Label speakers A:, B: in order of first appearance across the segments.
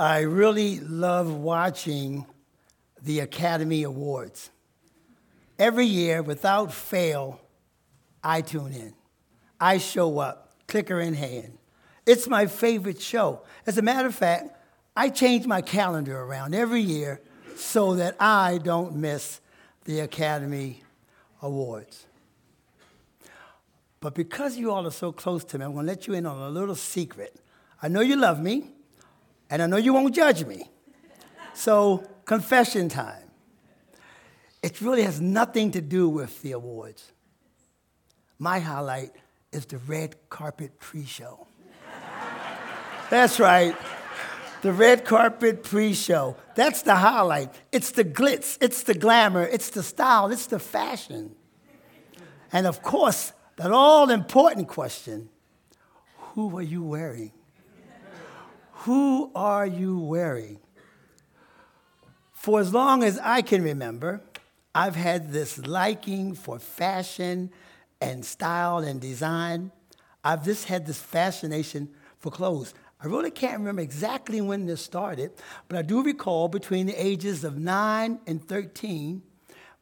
A: I really love watching the Academy Awards. Every year, without fail, I tune in. I show up, clicker in hand. It's my favorite show. As a matter of fact, I change my calendar around every year so that I don't miss the Academy Awards. But because you all are so close to me, I'm going to let you in on a little secret. I know you love me, and I know you won't judge me. So, confession time. It really has nothing to do with the awards. My highlight is the red carpet pre show. That's right. The red carpet pre show. That's the highlight. It's the glitz, it's the glamour, it's the style, it's the fashion. And of course, that all important question who are you wearing? Who are you wearing? For as long as I can remember, I've had this liking for fashion and style and design. I've just had this fascination for clothes. I really can't remember exactly when this started, but I do recall between the ages of 9 and 13,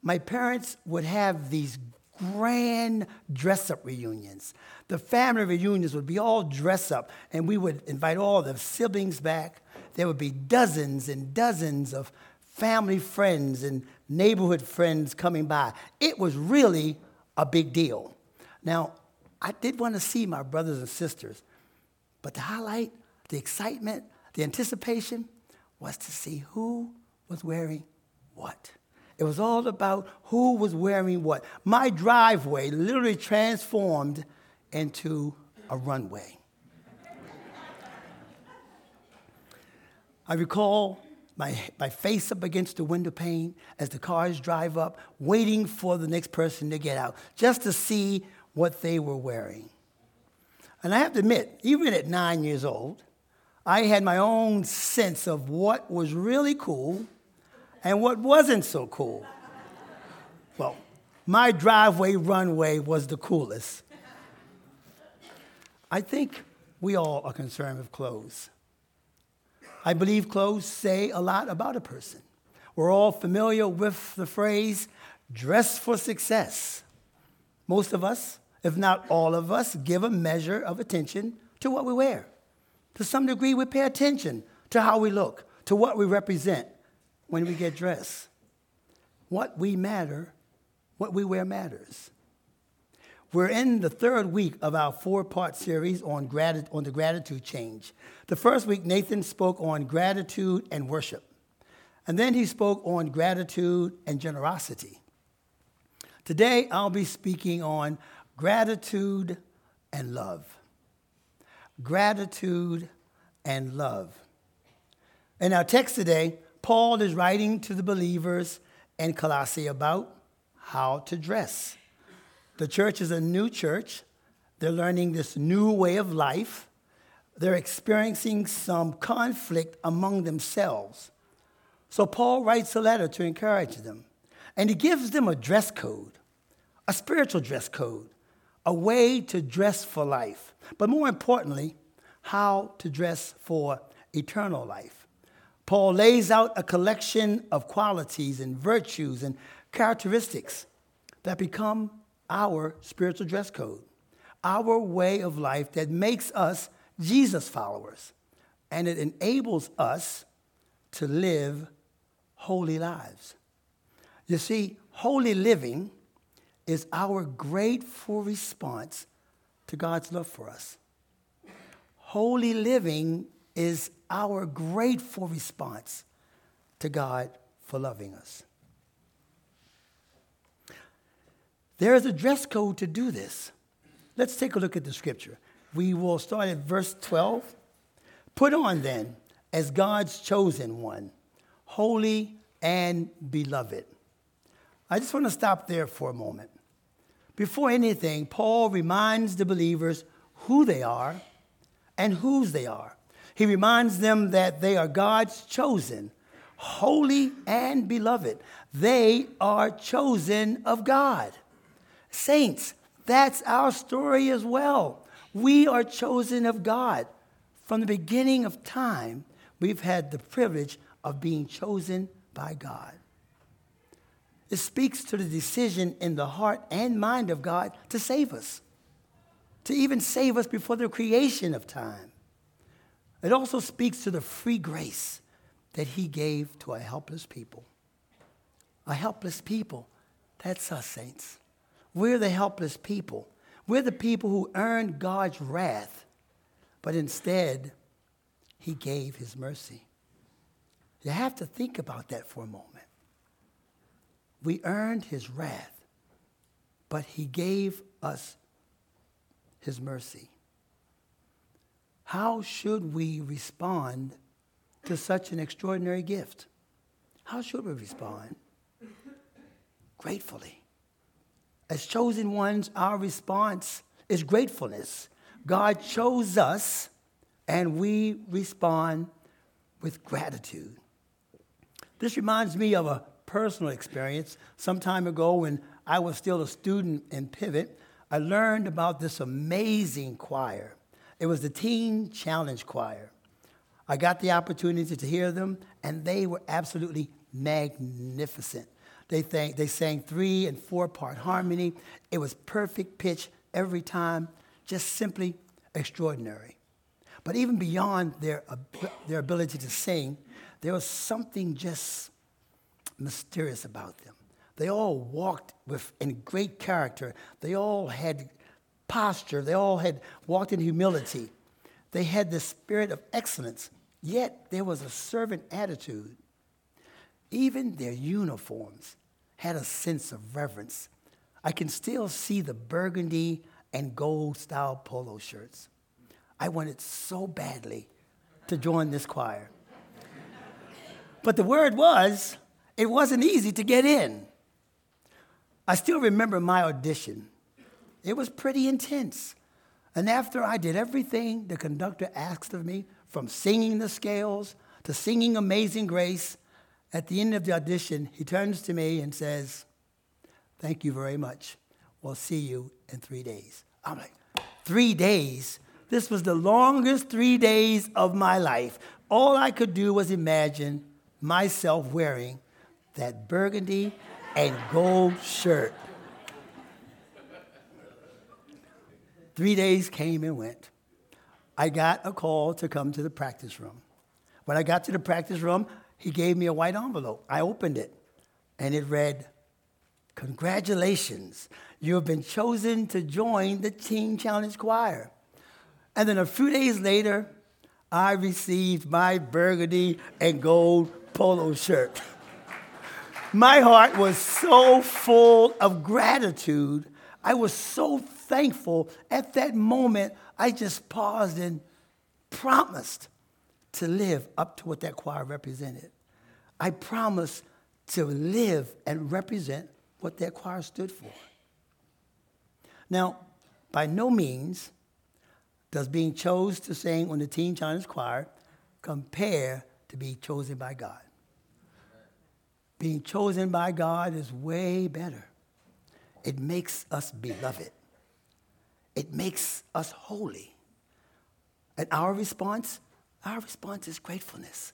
A: my parents would have these grand dress up reunions. The family reunions would be all dress up, and we would invite all the siblings back. There would be dozens and dozens of family friends and neighborhood friends coming by. It was really a big deal. Now, I did want to see my brothers and sisters, but the highlight, the excitement, the anticipation was to see who was wearing what. It was all about who was wearing what. My driveway literally transformed into a runway. I recall my, my face up against the window pane as the cars drive up, waiting for the next person to get out, just to see what they were wearing. And I have to admit, even at nine years old, I had my own sense of what was really cool and what wasn't so cool. Well, my driveway runway was the coolest. I think we all are concerned with clothes. I believe clothes say a lot about a person. We're all familiar with the phrase, dress for success. Most of us, if not all of us, give a measure of attention to what we wear. To some degree, we pay attention to how we look, to what we represent when we get dressed. What we matter, what we wear matters. We're in the third week of our four part series on, grati- on the gratitude change. The first week, Nathan spoke on gratitude and worship. And then he spoke on gratitude and generosity. Today, I'll be speaking on gratitude and love. Gratitude and love. In our text today, Paul is writing to the believers in Colossae about how to dress. The church is a new church. They're learning this new way of life. They're experiencing some conflict among themselves. So Paul writes a letter to encourage them. And he gives them a dress code, a spiritual dress code, a way to dress for life. But more importantly, how to dress for eternal life. Paul lays out a collection of qualities and virtues and characteristics that become our spiritual dress code, our way of life that makes us Jesus followers. And it enables us to live holy lives. You see, holy living is our grateful response to God's love for us. Holy living is our grateful response to God for loving us. There is a dress code to do this. Let's take a look at the scripture. We will start at verse 12. Put on then as God's chosen one, holy and beloved. I just want to stop there for a moment. Before anything, Paul reminds the believers who they are and whose they are. He reminds them that they are God's chosen, holy and beloved. They are chosen of God. Saints, that's our story as well. We are chosen of God. From the beginning of time, we've had the privilege of being chosen by God. It speaks to the decision in the heart and mind of God to save us, to even save us before the creation of time. It also speaks to the free grace that He gave to a helpless people. A helpless people. That's us, saints. We're the helpless people. We're the people who earned God's wrath, but instead, He gave His mercy. You have to think about that for a moment. We earned His wrath, but He gave us His mercy. How should we respond to such an extraordinary gift? How should we respond? Gratefully. As chosen ones, our response is gratefulness. God chose us, and we respond with gratitude. This reminds me of a personal experience. Some time ago, when I was still a student in Pivot, I learned about this amazing choir. It was the Teen Challenge Choir. I got the opportunity to hear them, and they were absolutely magnificent. They, sang, they sang three and four part harmony. It was perfect pitch every time, just simply extraordinary. But even beyond their, their ability to sing, there was something just mysterious about them. They all walked with in great character. They all had posture. They all had walked in humility. They had the spirit of excellence. Yet there was a servant attitude. Even their uniforms had a sense of reverence. I can still see the burgundy and gold style polo shirts. I wanted so badly to join this choir. But the word was, it wasn't easy to get in. I still remember my audition. It was pretty intense. And after I did everything the conductor asked of me, from singing the scales to singing Amazing Grace, at the end of the audition, he turns to me and says, Thank you very much. We'll see you in three days. I'm like, Three days? This was the longest three days of my life. All I could do was imagine myself wearing that burgundy and gold shirt. Three days came and went. I got a call to come to the practice room. When I got to the practice room, he gave me a white envelope. I opened it, and it read, Congratulations, you have been chosen to join the Teen Challenge Choir. And then a few days later, I received my burgundy and gold polo shirt. my heart was so full of gratitude. I was so thankful. At that moment, I just paused and promised to live up to what that choir represented. I promised to live and represent what that choir stood for. Now, by no means does being chosen to sing on the Teen Challenge Choir compare to be chosen by God. Being chosen by God is way better. It makes us beloved. It makes us holy. And our response our response is gratefulness.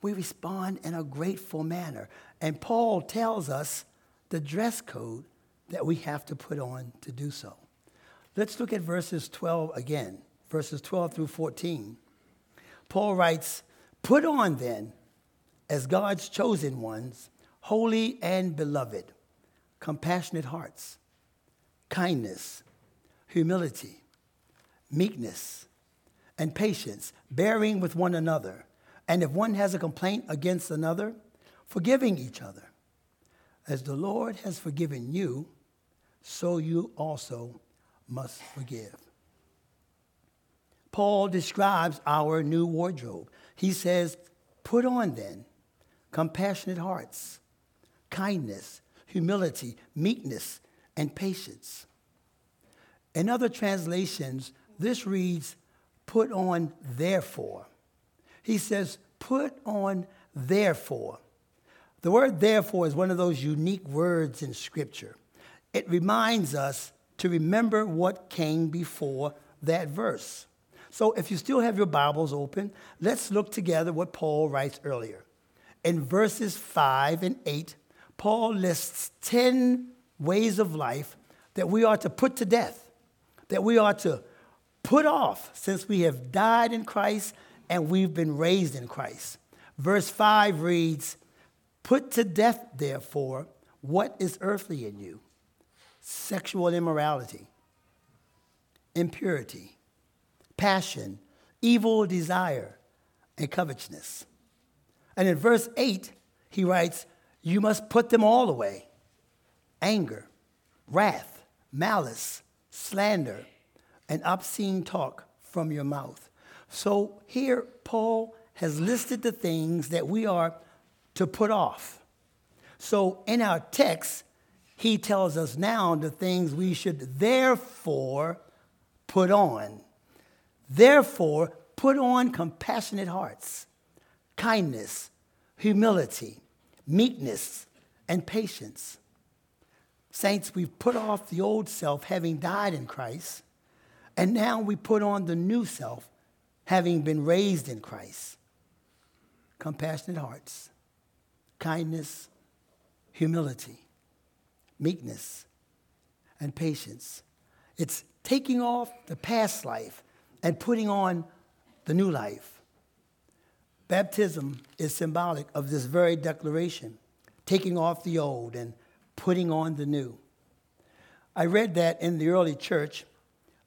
A: We respond in a grateful manner. And Paul tells us the dress code that we have to put on to do so. Let's look at verses 12 again, verses 12 through 14. Paul writes, Put on then, as God's chosen ones, holy and beloved, compassionate hearts, kindness, humility, meekness and patience, bearing with one another. And if one has a complaint against another, forgiving each other. As the Lord has forgiven you, so you also must forgive. Paul describes our new wardrobe. He says, Put on then compassionate hearts, kindness, humility, meekness, and patience. In other translations, this reads, put on therefore. He says, put on therefore. The word therefore is one of those unique words in Scripture. It reminds us to remember what came before that verse. So if you still have your Bibles open, let's look together what Paul writes earlier. In verses 5 and 8, Paul lists 10 ways of life that we are to put to death, that we are to put off since we have died in Christ and we've been raised in Christ. Verse 5 reads, Put to death, therefore, what is earthly in you sexual immorality, impurity, passion, evil desire, and covetousness. And in verse 8, he writes, You must put them all away anger, wrath, malice, slander, and obscene talk from your mouth. So here, Paul has listed the things that we are to put off. So in our text, he tells us now the things we should therefore put on. Therefore, put on compassionate hearts, kindness, humility, meekness, and patience. Saints, we've put off the old self having died in Christ, and now we put on the new self having been raised in Christ. Compassionate hearts, kindness, humility, meekness, and patience. It's taking off the past life and putting on the new life. Baptism is symbolic of this very declaration, taking off the old and putting on the new. I read that in the early church,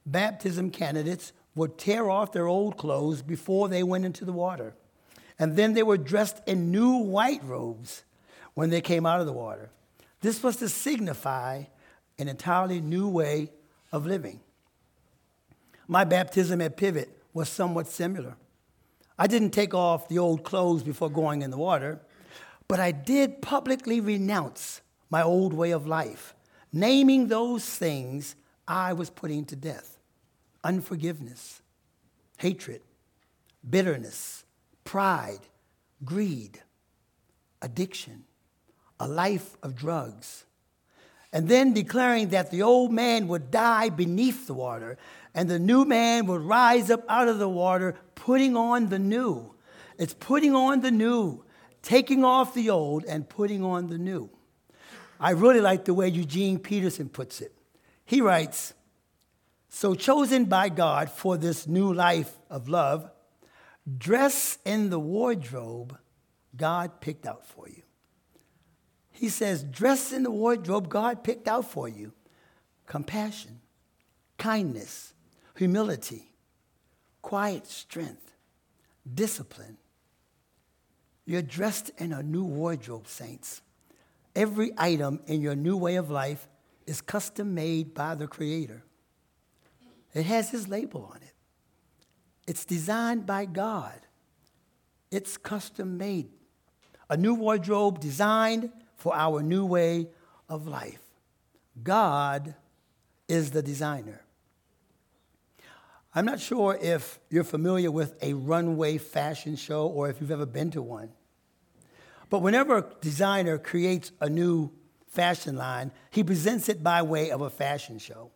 A: baptism candidates would tear off their old clothes before they went into the water. And then they were dressed in new white robes when they came out of the water. This was to signify an entirely new way of living. My baptism at Pivot was somewhat similar. I didn't take off the old clothes before going in the water, but I did publicly renounce my old way of life, naming those things I was putting to death unforgiveness, hatred, bitterness, pride, greed, addiction, a life of drugs. And then declaring that the old man would die beneath the water and the new man would rise up out of the water, putting on the new. It's putting on the new, taking off the old and putting on the new. I really like the way Eugene Peterson puts it. He writes, So chosen by God for this new life of love, dress in the wardrobe God picked out for you. He says, dress in the wardrobe God picked out for you compassion, kindness, humility, quiet strength, discipline. You're dressed in a new wardrobe, saints. Every item in your new way of life is custom made by the Creator. It has His label on it. It's designed by God. It's custom made. A new wardrobe designed for our new way of life. God is the designer. I'm not sure if you're familiar with a runway fashion show or if you've ever been to one. But whenever a designer creates a new fashion line, he presents it by way of a fashion show.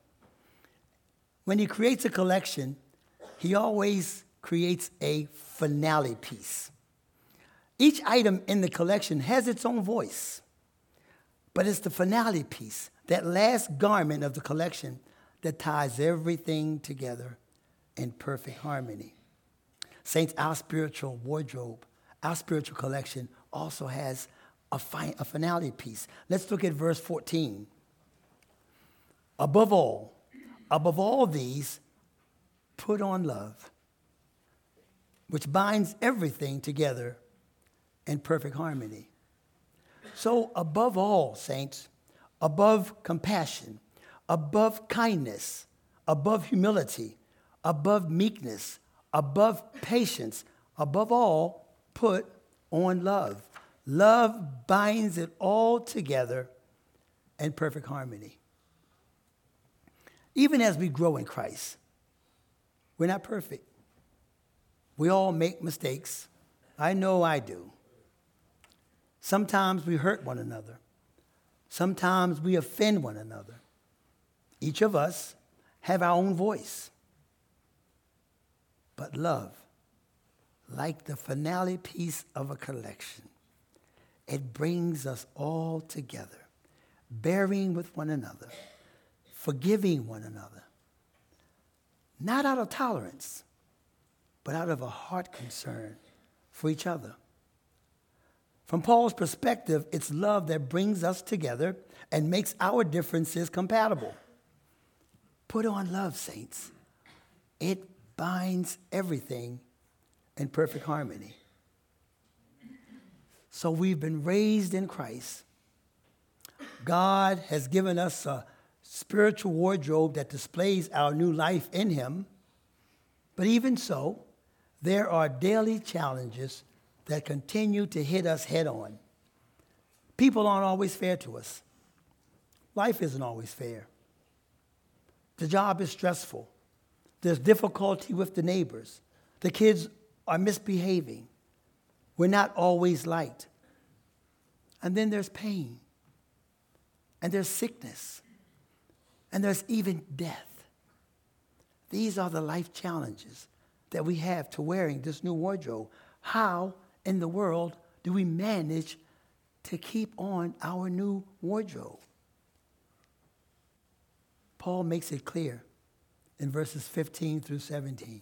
A: When he creates a collection, he always creates a finale piece. Each item in the collection has its own voice, but it's the finale piece, that last garment of the collection, that ties everything together in perfect harmony. Saints, our spiritual wardrobe, our spiritual collection also has a, fi- a finale piece. Let's look at verse 14. Above all, above all these, put on love, which binds everything together in perfect harmony. So, above all, saints, above compassion, above kindness, above humility, above meekness, above patience, above all, put on love. Love binds it all together in perfect harmony. Even as we grow in Christ, we're not perfect. We all make mistakes. I know I do. Sometimes we hurt one another. Sometimes we offend one another. Each of us have our own voice. But love, like the finale piece of a collection, it brings us all together, bearing with one another, forgiving one another, not out of tolerance, but out of a heart concern for each other. From Paul's perspective, it's love that brings us together and makes our differences compatible. Put on love, saints. It binds everything in perfect harmony. So we've been raised in Christ. God has given us a spiritual wardrobe that displays our new life in Him. But even so, there are daily challenges that continue to hit us head on. People aren't always fair to us. Life isn't always fair. The job is stressful. There's difficulty with the neighbors. The kids are misbehaving. We're not always liked. And then there's pain. And there's sickness. And there's even death. These are the life challenges that we have to wearing this new wardrobe. How in the world do we manage to keep on our new wardrobe? Paul makes it clear in verses 15 through 17.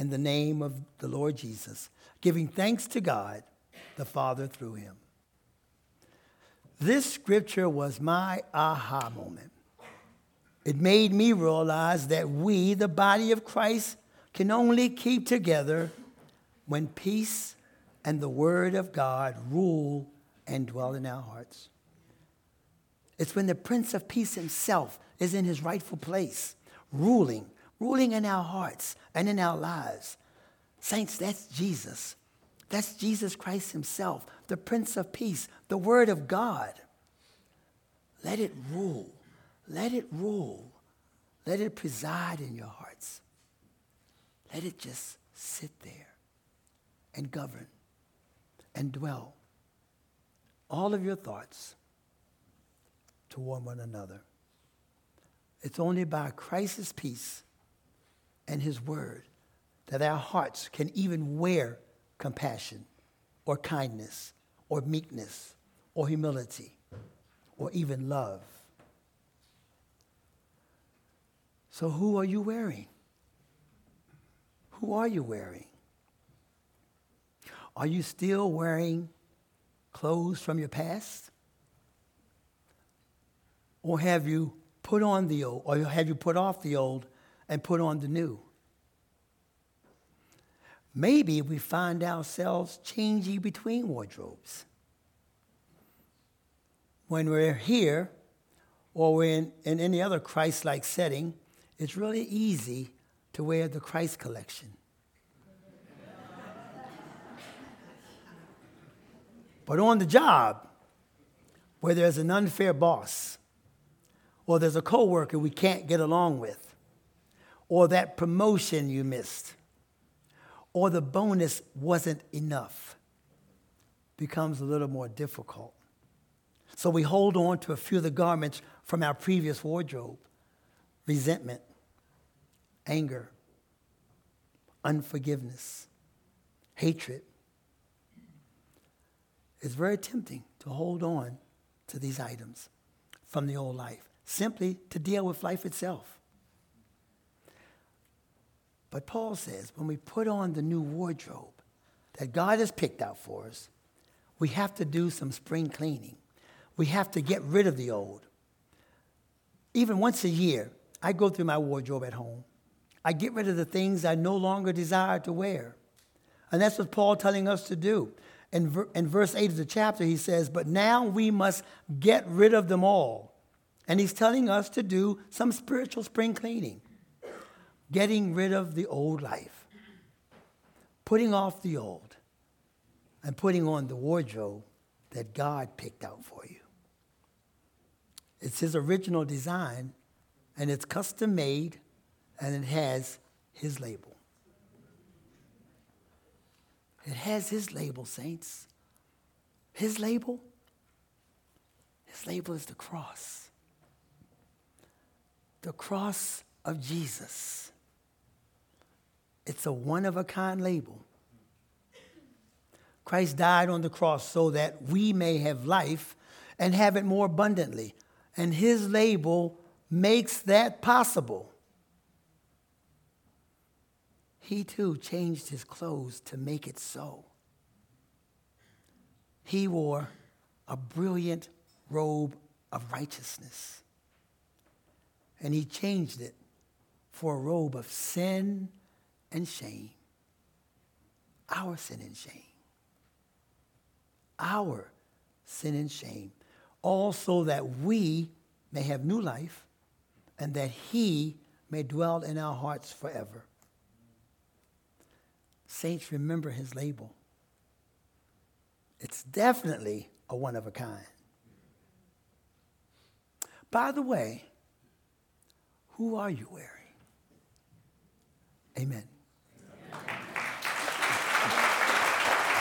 A: in the name of the Lord Jesus, giving thanks to God the Father through him. This scripture was my aha moment. It made me realize that we, the body of Christ, can only keep together when peace and the Word of God rule and dwell in our hearts. It's when the Prince of Peace himself is in his rightful place, ruling, ruling in our hearts and in our lives. Saints, that's Jesus. That's Jesus Christ himself, the Prince of Peace, the Word of God. Let it rule. Let it rule. Let it preside in your hearts. Let it just sit there and govern and dwell all of your thoughts toward one another. It's only by Christ's peace and his word that our hearts can even wear compassion or kindness or meekness or humility or even love. So, who are you wearing? Who are you wearing? Are you still wearing clothes from your past? Or have you put on the old, or have you put off the old and put on the new? Maybe we find ourselves changing between wardrobes. When we're here or we're in, in any other Christ like setting, it's really easy to wear the Christ collection. but on the job, where there's an unfair boss, or there's a coworker we can't get along with, or that promotion you missed, or the bonus wasn't enough, becomes a little more difficult. So we hold on to a few of the garments from our previous wardrobe resentment, anger, unforgiveness, hatred. It's very tempting to hold on to these items from the old life, simply to deal with life itself. But Paul says when we put on the new wardrobe that God has picked out for us, we have to do some spring cleaning. We have to get rid of the old. Even once a year, I go through my wardrobe at home I get rid of the things I no longer desire to wear. And that's what Paul telling us to do. In, ver- in verse 8 of the chapter, he says, But now we must get rid of them all. And he's telling us to do some spiritual spring cleaning, getting rid of the old life, putting off the old and putting on the wardrobe that God picked out for you. It's His original design, and it's custom made, and it has His label. It has His label, saints. His label? His label is the cross. The cross of Jesus. It's a one of a kind label. Christ died on the cross so that we may have life and have it more abundantly. And his label makes that possible. He too changed his clothes to make it so. He wore a brilliant robe of righteousness. And he changed it for a robe of sin and shame. Our sin and shame. Our sin and shame. All so that we may have new life and that he may dwell in our hearts forever. Saints, remember his label. It's definitely a one of a kind. By the way, who are you wearing? Amen.